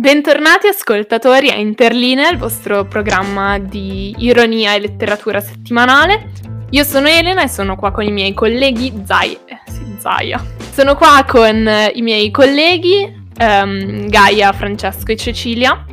Bentornati ascoltatori a Interlinea, il vostro programma di ironia e letteratura settimanale. Io sono Elena e sono qua con i miei colleghi Zai, eh, sì, Zaia. Sono qua con eh, i miei colleghi um, Gaia, Francesco e Cecilia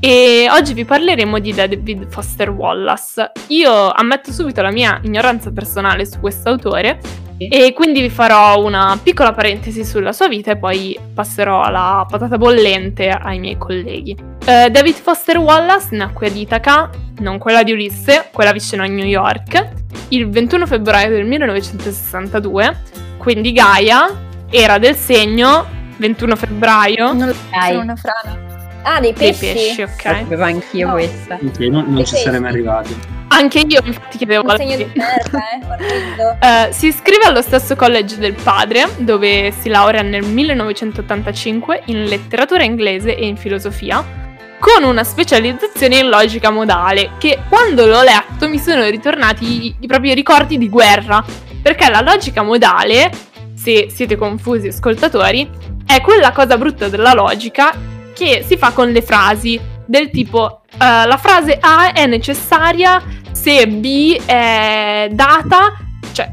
e oggi vi parleremo di David Foster Wallace. Io ammetto subito la mia ignoranza personale su questo autore e quindi vi farò una piccola parentesi sulla sua vita e poi passerò la patata bollente ai miei colleghi. Uh, David Foster Wallace nacque ad Ithaca, non quella di Ulisse, quella vicino a New York, il 21 febbraio del 1962, quindi Gaia era del segno 21 febbraio. Non lo sai. una frana. Ah, dei pesci. Dei pesci, ok. Avevo anch'io No. questa. Ok, non, non ci pesci. saremmo arrivati. Anche io infatti chiedevo Un segno di merda, eh. Eh, si iscrive allo stesso college del padre, dove si laurea nel 1985 in letteratura inglese e in filosofia, con una specializzazione in logica modale, che quando l'ho letto mi sono ritornati i, i propri ricordi di guerra, perché la logica modale, se siete confusi ascoltatori, è quella cosa brutta della logica che si fa con le frasi, del tipo eh, la frase A è necessaria se B è data, cioè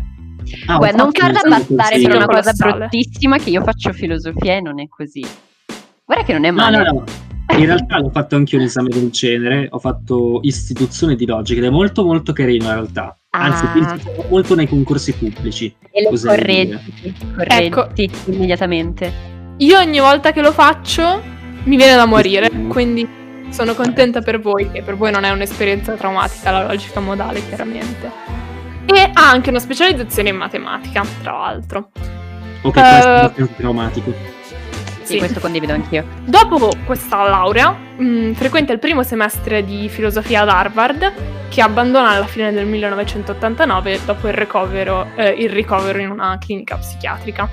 Ah, Guarda, non così. per una cosa bruttissima che io faccio filosofia e non è così. Guarda che non è No, male. no, no. In realtà l'ho fatto anche un esame del genere, ho fatto istituzione di logica ed è molto molto carino in realtà. Anzi, Ah. molto nei concorsi pubblici. E lo Oserei corretti, corretti Ecco. immediatamente. Io ogni volta che lo faccio mi viene da morire, quindi sono contenta per voi, che per voi non è un'esperienza traumatica la logica modale, chiaramente. E ha anche una specializzazione in matematica, tra l'altro. Ok, Eh, questo è abbastanza traumatico. Sì, questo condivido anch'io. Dopo questa laurea, mh, frequenta il primo semestre di filosofia ad Harvard, che abbandona alla fine del 1989 dopo il ricovero, eh, il ricovero in una clinica psichiatrica.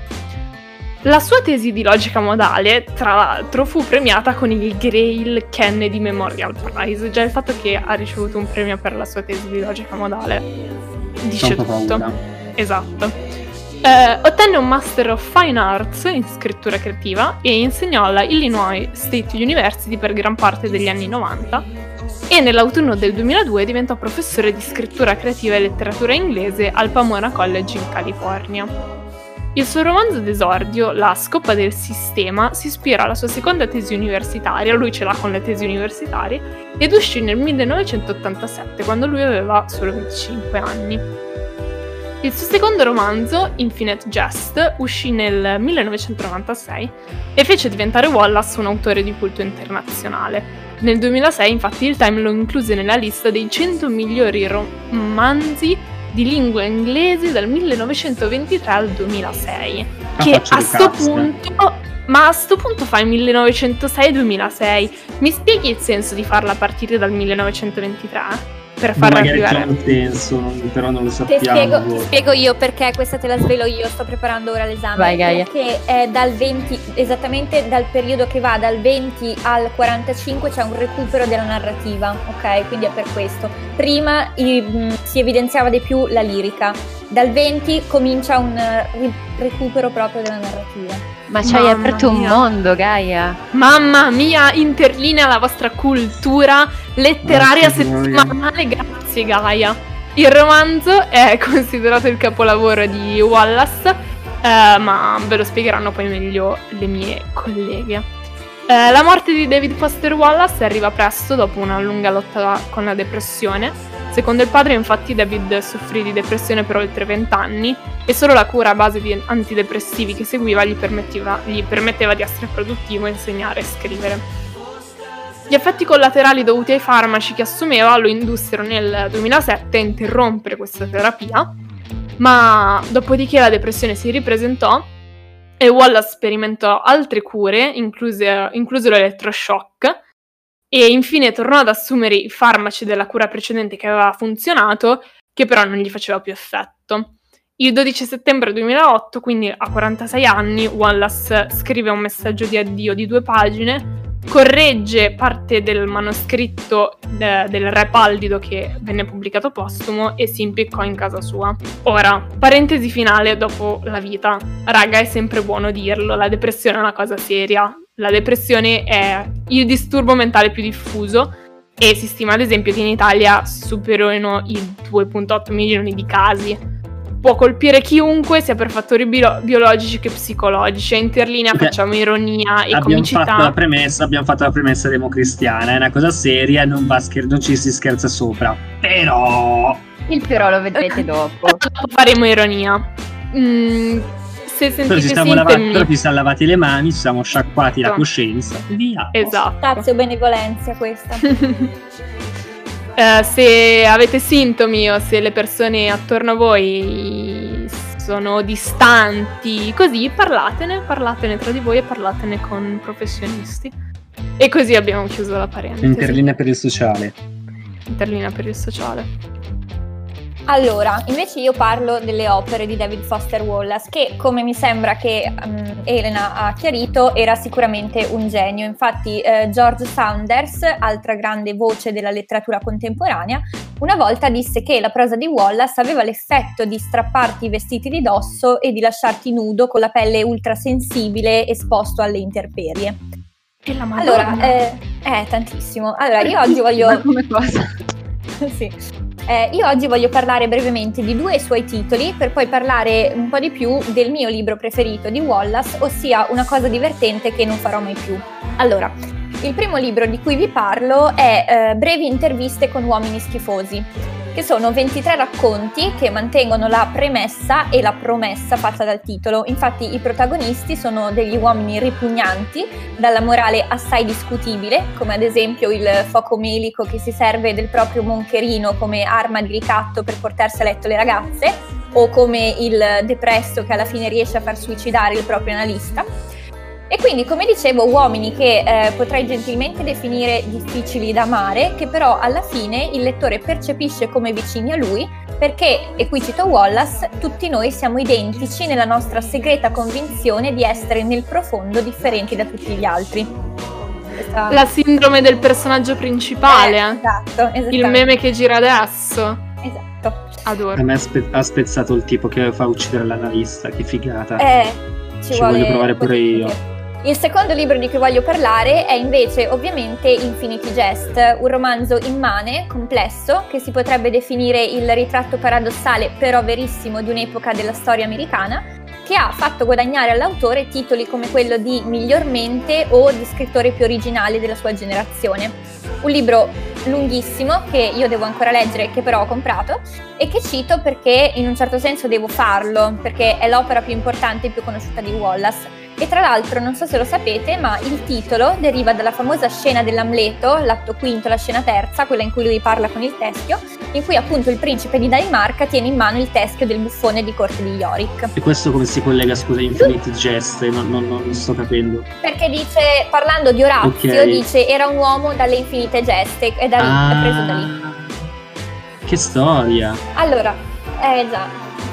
La sua tesi di logica modale, tra l'altro, fu premiata con il Grail Kennedy Memorial Prize. Già il fatto che ha ricevuto un premio per la sua tesi di logica modale dice tutto. paura. Esatto. Eh, ottenne un Master of Fine Arts in scrittura creativa e insegnò alla Illinois State University per gran parte degli anni 90 e nell'autunno del 2002 diventò professore di scrittura creativa e letteratura inglese al Pomona College in California. Il suo romanzo d'esordio, La scoppa del sistema, si ispira alla sua seconda tesi universitaria, lui ce l'ha con le tesi universitarie, ed uscì nel 1987 quando lui aveva solo 25 anni. Il suo secondo romanzo, Infinite Jest, uscì nel 1996 e fece diventare Wallace un autore di culto internazionale. Nel 2006, infatti, il Time lo incluse nella lista dei 100 migliori romanzi di lingua inglese dal 1923 al 2006. Ah, che a sto punto. Ma a sto punto fai 1906-2006. Mi spieghi il senso di farla partire dal 1923? Per farla magari c'è arrivare. un senso, però non lo sappiamo. spiego, ti boh. spiego io perché questa te la svelo io, sto preparando ora l'esame. Vai, Gaia. Perché è dal 20, esattamente dal periodo che va dal 20 al 45 c'è un recupero della narrativa, ok? Quindi è per questo. Prima i- mh, si evidenziava di più la lirica, dal 20 comincia un eh, ri- recupero proprio della narrativa. Ma ci hai aperto un mia. mondo, Gaia. Mamma mia, interlinea la vostra cultura letteraria settimanale, grazie Gaia. Il romanzo è considerato il capolavoro di Wallace, eh, ma ve lo spiegheranno poi meglio le mie colleghe. Eh, la morte di David Foster Wallace arriva presto dopo una lunga lotta con la depressione. Secondo il padre, infatti, David soffrì di depressione per oltre 20 anni e solo la cura a base di antidepressivi che seguiva gli permetteva, gli permetteva di essere produttivo, insegnare e scrivere. Gli effetti collaterali dovuti ai farmaci che assumeva lo indussero nel 2007 a interrompere questa terapia, ma dopodiché la depressione si ripresentò e Wallace sperimentò altre cure, incluse, incluso l'elettroshock, e infine tornò ad assumere i farmaci della cura precedente che aveva funzionato, che però non gli faceva più effetto. Il 12 settembre 2008, quindi a 46 anni, Wallace scrive un messaggio di addio di due pagine, corregge parte del manoscritto eh, del Re Pallido che venne pubblicato postumo e si impiccò in casa sua. Ora, parentesi finale dopo la vita. Raga, è sempre buono dirlo, la depressione è una cosa seria. la depressione è il disturbo mentale più diffuso e si stima ad esempio che in Italia superino i 2.8 milioni di casi. Può colpire chiunque, sia per fattori bio- biologici che psicologici. A Interlinea facciamo ironia e abbiamo comicità. fatto la premessa, abbiamo fatto la premessa democristiana, è una cosa seria, non, va scher- non ci si scherza sopra. Però Il però lo vedrete dopo. Dopo faremo ironia. Mm, se però sentite ci, siamo lavati, sintomi... però ci siamo lavati le mani, ci siamo sciacquati la Esatto. coscienza via. Esatto. Spazio benevolenza questa. Eh, se avete sintomi o se le persone attorno a voi sono distanti, così parlatene, parlatene tra di voi e parlatene con professionisti. E così abbiamo chiuso la parentesi. Interlinea per il sociale. Interlinea per il sociale. Allora, invece io parlo delle opere di David Foster Wallace, che come mi sembra che mm, Elena ha chiarito, era sicuramente un genio. Infatti eh, George Saunders, altra grande voce della letteratura contemporanea, una volta disse che la prosa di Wallace aveva l'effetto di strapparti i vestiti di dosso e di lasciarti nudo con la pelle ultrasensibile esposto alle intemperie. E la Madonna. Allora, eh, eh, tantissimo. Allora, io oggi voglio... Come cosa? sì. Eh, io oggi voglio parlare brevemente di due suoi titoli per poi parlare un po' di più del mio libro preferito di Wallace, ossia Una cosa divertente che non farò mai più. Allora, il primo libro di cui vi parlo è eh, Brevi interviste con uomini schifosi, che sono 23 racconti che mantengono la premessa e la promessa fatta dal titolo. Infatti i protagonisti sono degli uomini ripugnanti, dalla morale assai discutibile, come ad esempio il foco melico che si serve del proprio moncherino come arma di ricatto per portarsi a letto le ragazze, o come il depresso che alla fine riesce a far suicidare il proprio analista. E quindi, come dicevo, uomini che eh, potrei gentilmente definire difficili da amare, che però alla fine il lettore percepisce come vicini a lui, perché, e qui cito Wallace, tutti noi siamo identici nella nostra segreta convinzione di essere nel profondo differenti da tutti gli altri. Questa- La sindrome del personaggio principale. Eh, esatto, il esattamente. meme che gira adesso. Esatto. A Adoro. me ha, spe- ha spezzato il tipo che fa uccidere l'analista, che figata. Eh, ci, Ci voglio provare pure io. Il secondo libro di cui voglio parlare è invece ovviamente Infinity Jest, un romanzo immane, complesso, che si potrebbe definire il ritratto paradossale però verissimo di un'epoca della storia americana, che ha fatto guadagnare all'autore titoli come quello di Miglior mente o di scrittore più originale della sua generazione. Un libro lunghissimo che io devo ancora leggere che però ho comprato e che cito perché in un certo senso devo farlo, perché è l'opera più importante e più conosciuta di Wallace. E tra l'altro, non so se lo sapete, ma il titolo deriva dalla famosa scena dell'Amleto, l'atto quinto, la scena terza, quella in cui lui parla con il teschio, in cui appunto il principe di Danimarca tiene in mano il teschio del buffone di corte di Yorick. E questo come si collega, scusa, a Infinite Jest? Non, non- non sto capendo. Perché dice, parlando di Orazio, Ok. dice era un uomo dalle infinite geste, e da lì, è preso da lì. Ah, Che storia. Allora, eh già,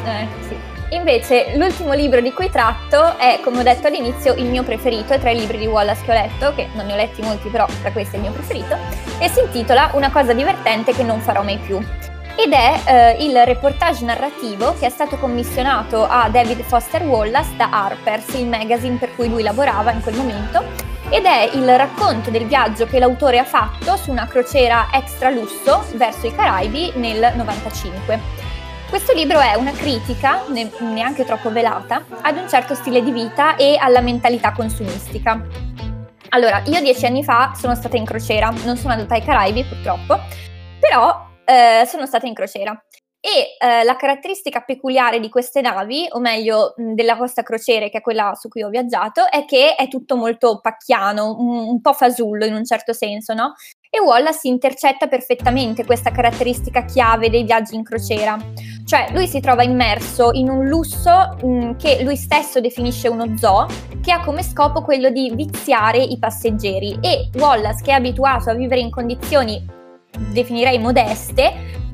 eh, sì. Invece l'ultimo libro di cui tratto è, come ho detto all'inizio, il mio preferito, è tra i libri di Wallace che ho letto, che non ne ho letti molti però tra questi è il mio preferito, e si intitola Una cosa divertente che non farò mai più. Ed è eh, il reportage narrativo che è stato commissionato a David Foster Wallace da Harper's, il magazine per cui lui lavorava in quel momento, ed è il racconto del viaggio che l'autore ha fatto su una crociera extra lusso verso i Caraibi nel 95. Questo libro è una critica, ne- neanche troppo velata, ad un certo stile di vita e alla mentalità consumistica. Allora, io dieci anni fa sono stata in crociera, non sono andata ai Caraibi purtroppo, però eh, sono stata in crociera. E eh, la caratteristica peculiare di queste navi, o meglio mh, della Costa Crociere, che è quella su cui ho viaggiato, è che è tutto molto pacchiano, un, un po' fasullo in un certo senso, no? E Wallace intercetta perfettamente questa caratteristica chiave dei viaggi in crociera. Cioè, lui si trova immerso in un lusso mh, che lui stesso definisce uno zoo, che ha come scopo quello di viziare i passeggeri. E Wallace, che è abituato a vivere in condizioni, definirei modeste,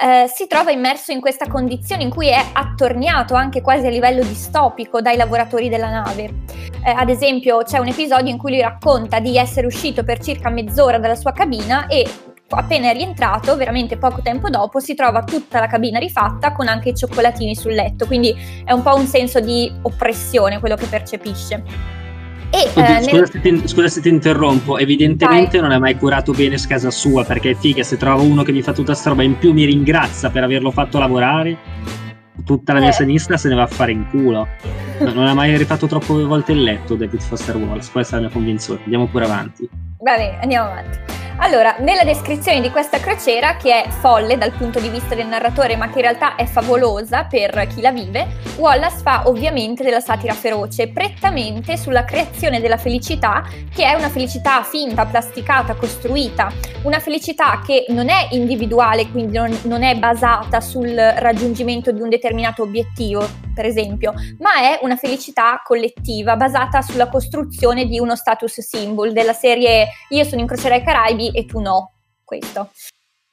eh, si trova immerso in questa condizione in cui è attorniato anche quasi a livello distopico dai lavoratori della nave. Eh, ad esempio, c'è un episodio in cui lui racconta di essere uscito per circa mezz'ora dalla sua cabina e appena è rientrato, veramente poco tempo dopo, si trova tutta la cabina rifatta con anche i cioccolatini sul letto, quindi è un po' un senso di oppressione quello che percepisce. E, Oddio, eh, scusa, nel- se ti, scusa se ti interrompo, evidentemente non è mai curato bene casa sua, perché figa, se trovo uno che mi fa tutta sta roba in più mi ringrazia per averlo fatto lavorare, tutta la mia Eh. sinistra se ne va a fare in culo. No, non ha mai rifatto troppe volte il letto David Foster Wallace, questa è la mia convinzione. Andiamo pure avanti. Va bene, andiamo avanti. Allora, nella descrizione di questa crociera, che è folle dal punto di vista del narratore, ma che in realtà è favolosa per chi la vive, Wallace fa ovviamente della satira feroce, prettamente sulla creazione della felicità, che è una felicità finta, plasticata, costruita, una felicità che non è individuale, quindi non, non è basata sul raggiungimento di un determinato obiettivo, per esempio, ma è una felicità collettiva, basata sulla costruzione di uno status symbol, della serie io sono in crociera ai Caraibi e tu no, questo.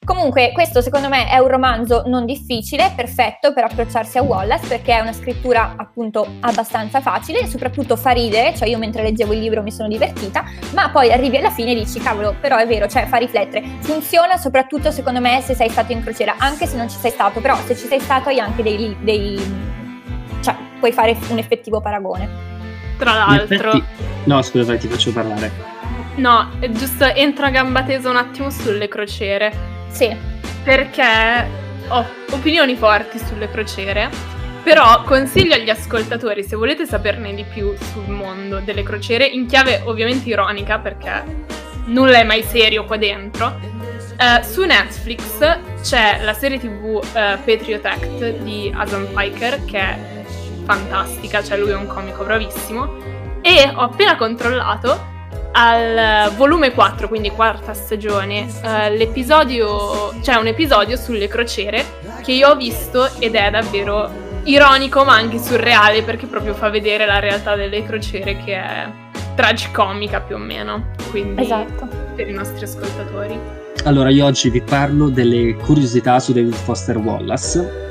Comunque, questo secondo me è un romanzo non difficile, perfetto per approcciarsi a Wallace perché è una scrittura appunto abbastanza facile soprattutto fa ridere, cioè io mentre leggevo il libro mi sono divertita, ma poi arrivi alla fine e dici cavolo, però è vero, cioè fa riflettere. Funziona soprattutto secondo me se sei stato in crociera, anche se non ci sei stato, però se ci sei stato hai anche dei... dei cioè puoi fare un effettivo paragone. Tra l'altro, effetti- No, scusa, vai, ti faccio parlare. No, è giusto entro a gamba tesa un attimo sulle crociere. Sì, perché ho opinioni forti sulle crociere, però consiglio agli ascoltatori, se volete saperne di più sul mondo delle crociere, in chiave ovviamente ironica, perché nulla è mai serio qua dentro, eh, su Netflix c'è la serie tv eh, Patriot Act di Adam Piker, che è fantastica, cioè lui è un comico bravissimo, e ho appena controllato al volume 4, quindi quarta stagione, eh, l'episodio, c'è un episodio sulle crociere che io ho visto ed è davvero ironico ma anche surreale perché proprio fa vedere la realtà delle crociere che è tragicomica più o meno, quindi esatto. per i nostri ascoltatori. Allora, io oggi vi parlo delle curiosità su David Foster Wallace.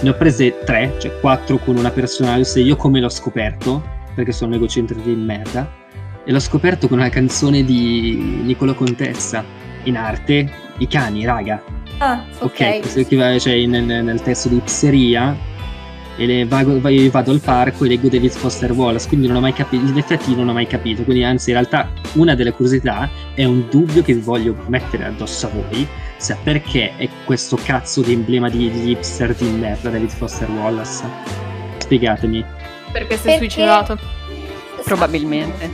Ne ho prese tre, cioè quattro con una personale, se io come l'ho scoperto, perché sono egocentrico di merda, e l'ho scoperto con una canzone di Niccolo Contessa, in arte, I cani, raga. Ah, ok. Ok, questo qui va- cioè, nel, nel testo di Pizzeria, e le vago- vado al parco e leggo David Foster Wallace, quindi non ho mai capito, in effetti non ho mai capito, quindi anzi in realtà una delle curiosità è un dubbio che vi voglio mettere addosso a voi, se perché è questo cazzo di emblema di, di hipster di merda David Foster Wallace. Spiegatemi. Perché si è Perché- suicidato. Probabilmente.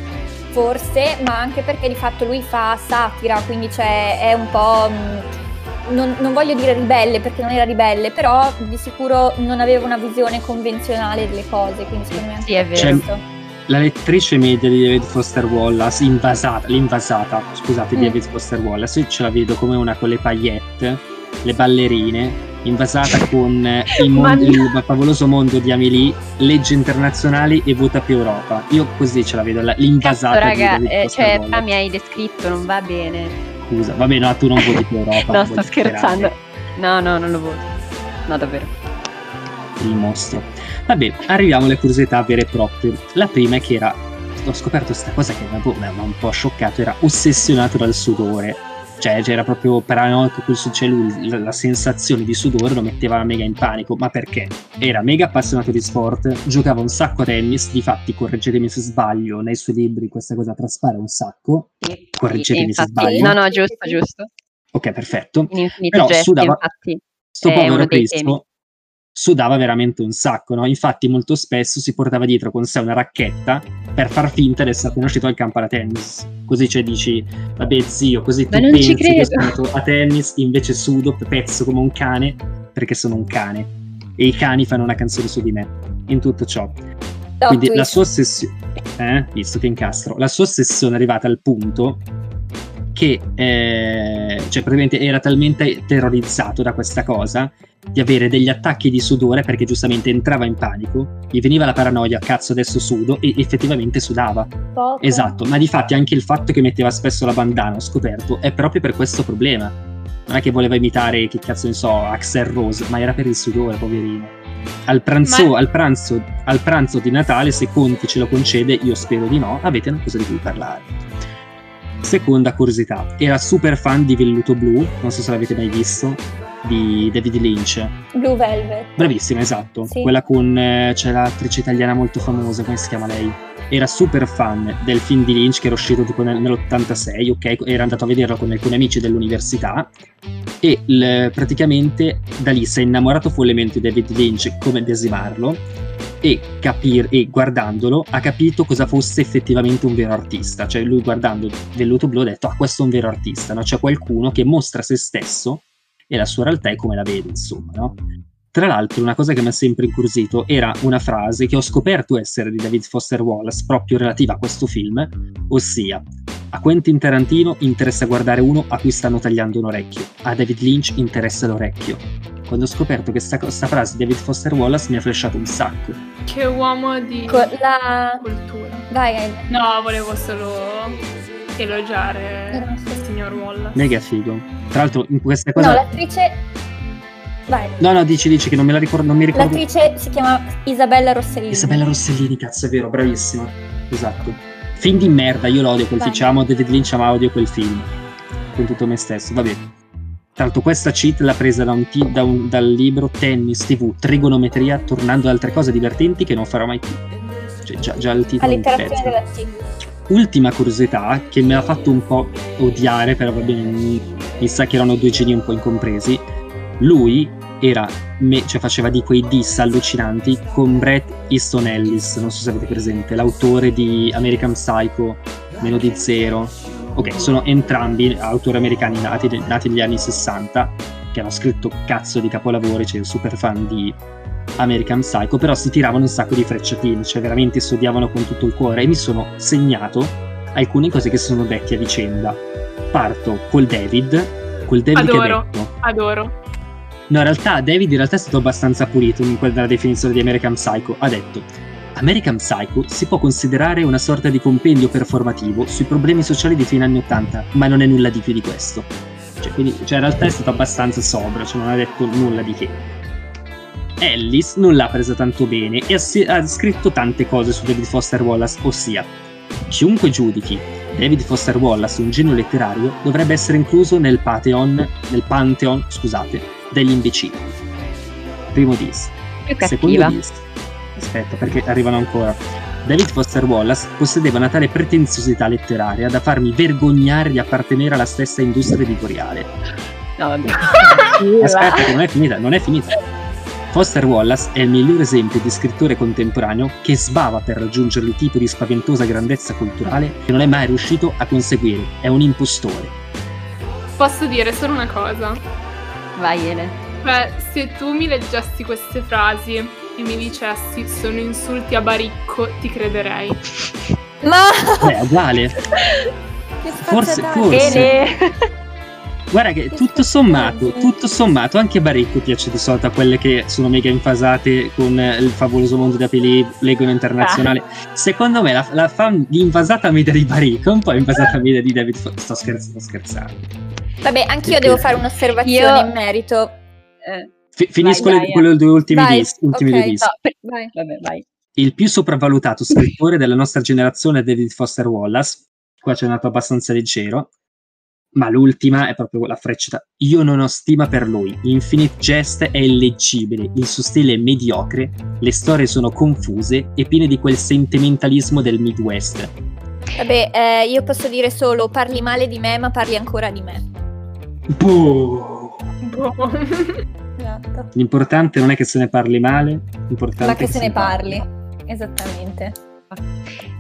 Forse, ma anche perché di fatto lui fa satira, quindi cioè, è un po'... mh, Non, non voglio dire ribelle perché non era ribelle, però di sicuro non aveva una visione convenzionale delle cose, quindi secondo me anche Sì, è vero. questo. La lettrice media di David Foster Wallace, invasata, l'invasata, scusate, di Mm. David Foster Wallace, io ce la vedo come una con le paillette, le ballerine, invasata con eh, il, mondo- il favoloso mondo di Amelie, legge internazionali e vota più Europa. Io così ce la vedo, la- Cazzo, l'invasata di raga, David eh, cioè, ah, mi hai descritto, non va bene. Scusa, va bene, no, tu non voti più Europa. No, sto scherzando. Ferrari, No, no, non lo voto. No, davvero. Il mostro. Vabbè, arriviamo alle curiosità vere e proprie. La prima è che era ho scoperto questa cosa che mi ha mi ha un po' scioccato, era ossessionato dal sudore. Cioè, c'era proprio paranoico col su- cioè lui la, sensazione di sudore lo metteva mega in panico. Ma perché? Era mega appassionato di sport, giocava un sacco a tennis, difatti, correggetemi se sbaglio, nei suoi libri questa cosa traspare un sacco. Sì, Correggetemi se infatti- sbaglio. No, no, giusto, giusto. Ok, perfetto. In Però gesti, sudava- infatti. Sto povero Cristo sudava veramente un sacco, no? Infatti molto spesso si portava dietro con sé una racchetta per far finta di essere appena uscito dal campo da tennis. Così cioè dici, vabbè zio, così tu Ma non ci pensi che sono andato a tennis, invece sudo, pezzo come un cane, perché sono un cane. E i cani fanno una canzone su di me. In tutto ciò. Quindi la sua ossessione, eh, visto che incastro, la sua ossessione è arrivata al punto che eh, cioè praticamente era talmente terrorizzato da questa cosa di avere degli attacchi di sudore perché giustamente entrava in panico, gli veniva la paranoia, cazzo adesso sudo e effettivamente sudava. Poco. Esatto, ma di fatti anche il fatto che metteva spesso la bandana, ho scoperto, è proprio per questo problema. Non è che voleva imitare, che cazzo ne so, Axel Rose, ma era per il sudore, poverino. Al pranzo, Ma- al pranzo, al pranzo di Natale, se Conti ce lo concede, io spero di no, avete una cosa di cui parlare. Seconda curiosità, era super fan di Velluto Blu, non so se l'avete mai visto. di David Lynch. Blue Velvet. Bravissima, esatto. Sì. Quella con eh, c'è l'attrice italiana molto famosa, come si chiama lei? Era super fan del film di Lynch che era uscito tipo nel- nell'86, ok? Era andato a vederlo con alcuni amici dell'università e il- praticamente da lì si è innamorato follemente di David Lynch come desimarlo e, capir- e guardandolo ha capito cosa fosse effettivamente un vero artista. Cioè lui guardando Velluto Blu ha detto ah questo è un vero artista, no? C'è qualcuno che mostra se stesso e la sua realtà è come la vede, insomma, no? Tra l'altro, una cosa che mi ha sempre incuriosito era una frase che ho scoperto essere di David Foster Wallace proprio relativa a questo film, ossia a Quentin Tarantino interessa guardare uno a cui stanno tagliando un orecchio, a David Lynch interessa l'orecchio. Quando ho scoperto che sta, sta frase di David Foster Wallace mi ha flashato un sacco. Che uomo di Co- la... cultura. Vai, vai. No, volevo solo elogiare il signor Wallace. Mega figo. Tra l'altro, in questa No, cosa. l'attrice... Vai. No, no, dici, dici che non me la ricordo, non mi ricordo. L'attrice si chiama Isabella Rossellini. Isabella Rossellini, cazzo, è vero, bravissima. Esatto. Film di merda, io lo odio quel film. Amo David Lynch, ma odio quel film. Con tutto me stesso, vabbè. L'altro questa cheat l'ha presa da un ti- da un- dal libro Tennis TV, Trigonometria, tornando ad altre cose divertenti che non farò mai più. Cioè, già, già il titolo Allitterazione della T. Ultima curiosità che mi ha fatto un po' odiare, però va bene, mi, mi sa che erano due geni un po' incompresi. Lui era, me- cioè faceva di quei diss allucinanti con Brett Easton Ellis, non so se avete presente, l'autore di American Psycho, meno di zero. Ok, sono entrambi autori americani nati, nati negli anni 60 che hanno scritto cazzo di capolavori, cioè super fan di American Psycho, però si tiravano un sacco di frecciatine, cioè veramente si odiavano con tutto il cuore e mi sono segnato alcune cose che sono dette a vicenda. Parto col David, col David che ha Adoro. detto Adoro. No, in realtà David in realtà è stato abbastanza pulito in quella definizione di American Psycho. Ha detto: American Psycho si può considerare una sorta di compendio performativo sui problemi sociali di fine anni 80, ma non è nulla di più di questo. Cioè, quindi, cioè, in realtà è stato abbastanza sobrio, cioè non ha detto nulla di che. Ellis non l'ha presa tanto bene e ha, ha scritto tante cose su David Foster Wallace, ossia chiunque giudichi David Foster Wallace un genio letterario dovrebbe essere incluso nel Pantheon, nel Pantheon, scusate, degli imbecilli. Primo dis. Secondo dis. Aspetta, perché arrivano ancora. David Foster Wallace possedeva una tale pretenzosità letteraria da farmi vergognare di appartenere alla stessa industria editoriale. No, vabbè. Aspetta, non è finita, non è finita. Foster Wallace è il miglior esempio di scrittore contemporaneo che sbava per raggiungere il tipo di spaventosa grandezza culturale che non è mai riuscito a conseguire. È un impostore. Posso dire solo una cosa? Vai Ele. Beh, se tu mi leggessi queste frasi e mi dicessi sono insulti a baricco, ti crederei. Ma... Beh, è uguale. che Forse- forse. Guarda che tutto sommato, tutto sommato, anche Baricco piace di solito a quelle che sono mega infasate con eh, il favoloso mondo da Pelé, Legano Internazionale. Secondo me la, la fan di invasata media di Baricco è un po' invasata media di David Fo- Sto scherzando, sto scherzando. Vabbè, anch'io Perché- devo fare un'osservazione Io- in merito. Eh, Fi- finisco Vai, le, le due ultimi Vai, dis- ultimi ok, due dis. no, per- Vai. vabbè, vai. Il più sopravvalutato scrittore della nostra generazione è David Foster Wallace. Qua c'è andato abbastanza leggero. Ma l'ultima è proprio la freccia. Io non ho stima per lui. Infinite Jest è illeggibile, il suo stile è mediocre, le storie sono confuse e piene di quel sentimentalismo del Midwest. Vabbè, eh, io posso dire solo parli male di me, ma parli ancora di me. Boh. Boh. Esatto. L'importante non è che se ne parli male, l'importante Ma è che se ne parli. Esattamente.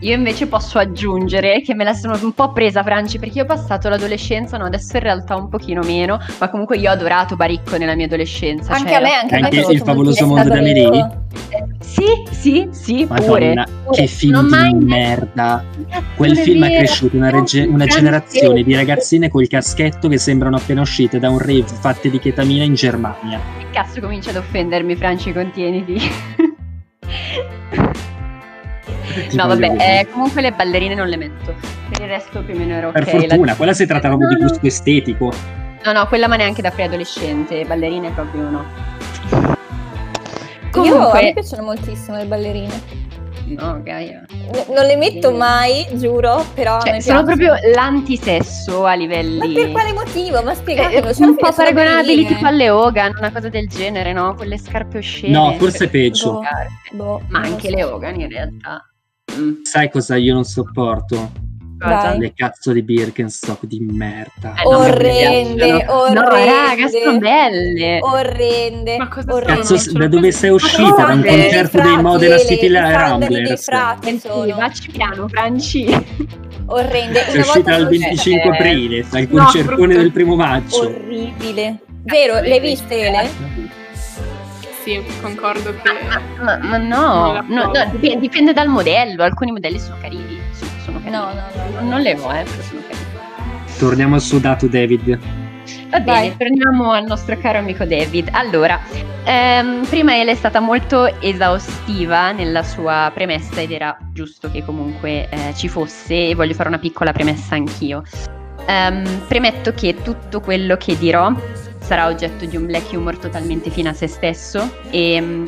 Io invece posso aggiungere che me la sono un po' presa Franci perché io ho passato l'adolescenza, no adesso in realtà un pochino meno, ma comunque io ho adorato Baricco nella mia adolescenza. Anche cioè, a me, anche a me. Anche che ho il favoloso mondo da Merini? Sì, sì, sì, Madonna, pure. che film Non di mai- merda. Quel film ha cresciuto una, rege- una generazione di ragazzine col caschetto che sembrano appena uscite da un rave fatte di chetamina in Germania. Che cazzo comincia ad offendermi, Franci, contieniti. No, vabbè, eh, comunque le ballerine non le metto. Per il resto più o meno era ok. Per La- fortuna, quella si tratta proprio di No, no. gusto estetico. No, no, quella ma neanche da preadolescente, ballerine proprio no. Io a me Comunque, piacciono moltissimo le ballerine. No, Gaia. N- non le metto mai, giuro, però Cioè, sono proprio l'antisesso a livelli... Ma per quale motivo? Ma Eh, spiegatelo. eh, cioè, un po' sono paragonabili tipo alle Hogan, una cosa del genere, no? Quelle scarpe oscene. No, forse peggio. Boh. Boh, Ma anche lo le so. Hogan in realtà. Sai cosa io non sopporto? Dai. Le cazzo di Birkenstock di merda. Eh, no, Orrende, orrende. No, raga, sono belle. Orrende. Ma cosa orrende. Cazzo, da dove sei uscita? Da un concerto dei Modena City sono Vacci piano, Franci. orrende. Sei Una uscita volta il sono- 25 Eh, aprile, dal no, concertone del primo maggio. orribile. Vero, le viste Ele? Sì, concordo che... Ma, ma Non no, no, no, dipende, dipende dal modello. Alcuni modelli sono carini. Sono, sono carini. No, no, no. no. Non le ho, eh, però sono carini. Torniamo al sudato David. Va Vai. bene, torniamo al nostro caro amico David. Allora, ehm, prima Ele è stata molto esaustiva nella sua premessa ed era giusto che comunque eh, ci fosse e voglio fare una piccola premessa anch'io. Ehm, premetto che tutto quello che dirò sarà oggetto di un black humor totalmente fine a se stesso e mm,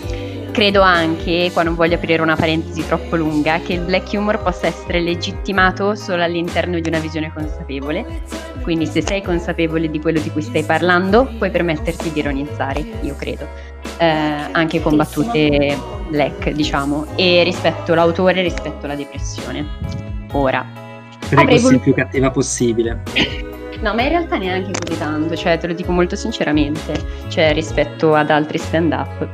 credo anche, qua non voglio aprire una parentesi troppo lunga, che il black humor possa essere legittimato solo all'interno di una visione consapevole. Quindi se sei consapevole di quello di cui stai parlando, puoi permetterti di ironizzare, io credo. Eh, anche con battute black, diciamo, e rispetto l'autore, rispetto la depressione. Ora, Prego, voluto- il più cattiva possibile. No, ma in realtà neanche così tanto, cioè te lo dico molto sinceramente, cioè rispetto ad altri stand-up.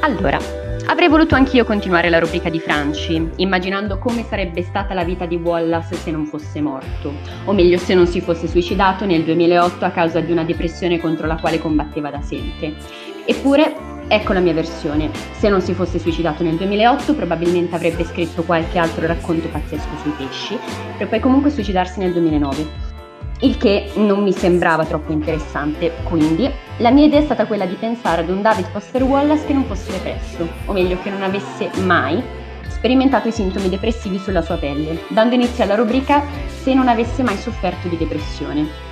Allora, avrei voluto anch'io continuare la rubrica di Franci, immaginando come sarebbe stata la vita di Wallace se non fosse morto, o meglio se non si fosse suicidato nel 2008 a causa di una depressione contro la quale combatteva da sempre. Eppure, ecco la mia versione. Se non si fosse suicidato nel 2008, probabilmente avrebbe scritto qualche altro racconto pazzesco sui pesci, per poi comunque suicidarsi nel 2009 il che non mi sembrava troppo interessante, quindi la mia idea è stata quella di pensare ad un David Foster Wallace che non fosse depresso, o meglio che non avesse mai sperimentato i sintomi depressivi sulla sua pelle, dando inizio alla rubrica se non avesse mai sofferto di depressione.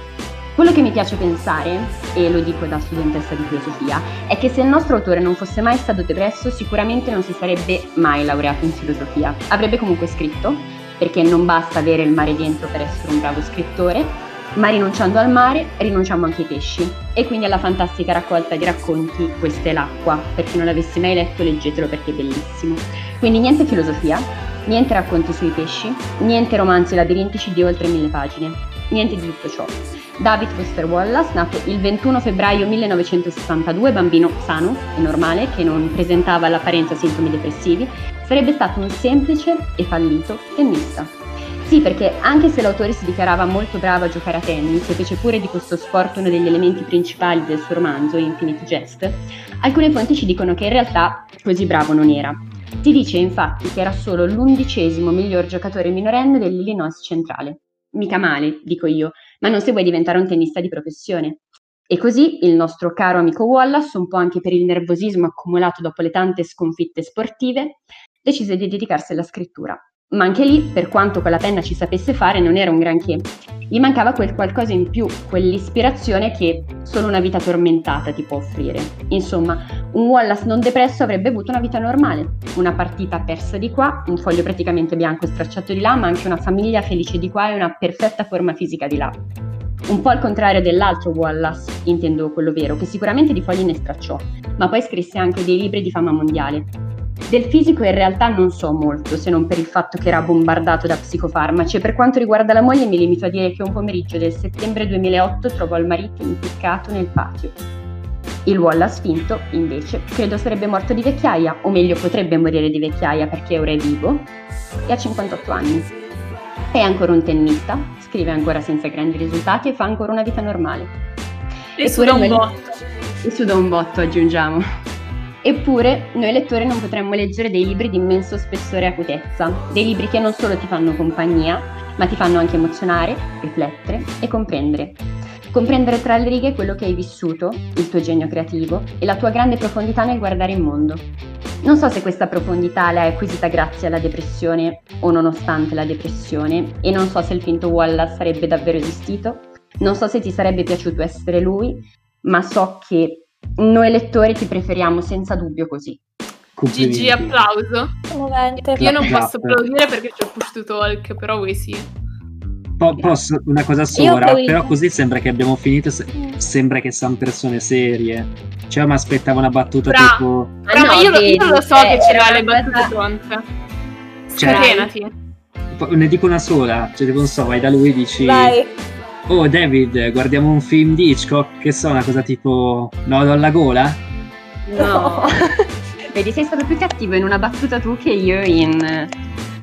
Quello che mi piace pensare, e lo dico da studentessa di filosofia, è che se il nostro autore non fosse mai stato depresso sicuramente non si sarebbe mai laureato in filosofia. Avrebbe comunque scritto, perché non basta avere il mare dentro per essere un bravo scrittore, ma rinunciando al mare rinunciamo anche ai pesci e quindi alla fantastica raccolta di racconti Questa è l'acqua. Per chi non l'avesse mai letto leggetelo perché è bellissimo. Quindi niente filosofia, niente racconti sui pesci, niente romanzi labirintici di oltre mille pagine, niente di tutto ciò. David Foster Wallace, nato il 21 febbraio 1962, bambino sano e normale che non presentava all'apparenza sintomi depressivi, sarebbe stato un semplice e fallito tennista. Sì, perché anche se l'autore si dichiarava molto bravo a giocare a tennis e fece pure di questo sport uno degli elementi principali del suo romanzo Infinite Jest, alcune fonti ci dicono che in realtà così bravo non era. Si dice infatti che era solo l'undicesimo miglior giocatore minorenne dell'Illinois centrale. Mica male, dico io, ma non se vuoi diventare un tennista di professione. E così il nostro caro amico Wallace, un po' anche per il nervosismo accumulato dopo le tante sconfitte sportive, decise di dedicarsi alla scrittura. Ma anche lì, per quanto quella penna ci sapesse fare, non era un granché. Gli mancava quel qualcosa in più, quell'ispirazione che solo una vita tormentata ti può offrire. Insomma, un Wallace non depresso avrebbe avuto una vita normale, una partita persa di qua, un foglio praticamente bianco stracciato di là, ma anche una famiglia felice di qua e una perfetta forma fisica di là. Un po' al contrario dell'altro Wallace, intendo quello vero, che sicuramente di fogli ne stracciò, ma poi scrisse anche dei libri di fama mondiale. Del fisico in realtà non so molto, se non per il fatto che era bombardato da psicofarmaci e per quanto riguarda la moglie mi limito a dire che un pomeriggio del settembre 2008 trovò il marito impiccato nel patio. Il Wallace finto, invece, credo sarebbe morto di vecchiaia, o meglio potrebbe morire di vecchiaia perché ora è vivo, e ha 58 anni. È ancora un tennista, scrive ancora senza grandi risultati e fa ancora una vita normale. E Eppure suda un botto. E suda un botto, aggiungiamo. Eppure, noi lettori non potremmo leggere dei libri di immenso spessore e acutezza, dei libri che non solo ti fanno compagnia, ma ti fanno anche emozionare, riflettere e comprendere. Comprendere tra le righe quello che hai vissuto, il tuo genio creativo e la tua grande profondità nel guardare il mondo. Non so se questa profondità l'hai acquisita grazie alla depressione o nonostante la depressione e non so se il finto Wallace sarebbe davvero esistito, non so se ti sarebbe piaciuto essere lui, ma so che noi lettori ti preferiamo senza dubbio così. GG applauso. Io non posso applaudire perché c'ho push to talk, però voi sì. Po- posso una cosa sola, però così sembra che abbiamo finito, se- sembra che siamo persone serie. Cioè, mi aspettavo una battuta Bra- tipo... Però no, io, lo- io vedi, lo so eh, che ce era l'ha le battute cosa- pronte. Cioè- Scatenati. Ne dico una sola, cioè tipo non so, vai da lui e dici... Vai. Oh David, guardiamo un film di Hitchcock, che so, una cosa tipo... Nodo alla gola? No. Vedi, sei stato più cattivo in una battuta tu che io in eh,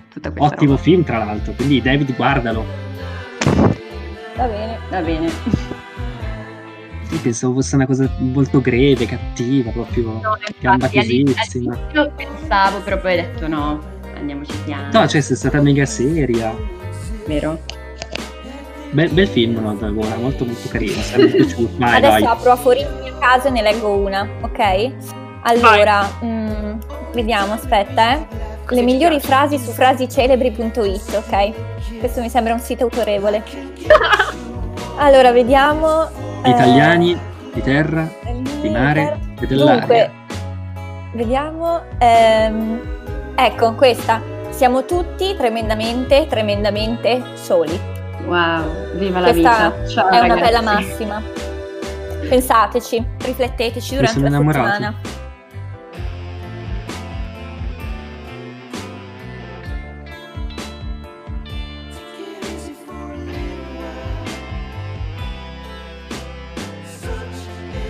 tutta questa Ottimo roba. film, tra l'altro, quindi David guardalo. Va bene. Va bene. Io pensavo fosse una cosa molto greve, cattiva, proprio... No, Gamba chisissima. all'inizio pensavo, però poi ho detto no, andiamoci piano. No, cioè sei stata mega seria. vero? Bel, bel film, alla gola, molto molto carino, mi è piaciuto. Vai, Adesso dai. apro a caso e ne leggo una, ok? Allora, mm, vediamo, aspetta, eh. Così Le migliori piace. frasi su frasicelebri.it, ok? Questo mi sembra un sito autorevole. Allora, vediamo. eh, Italiani, di terra, di mare e dell'aria. Dunque, vediamo. ehm, ecco, questa. Siamo tutti tremendamente, tremendamente soli. Wow, viva la Questa vita. Ciao, è una ragazzi. bella massima. Pensateci, rifletteteci durante la innamorato. settimana.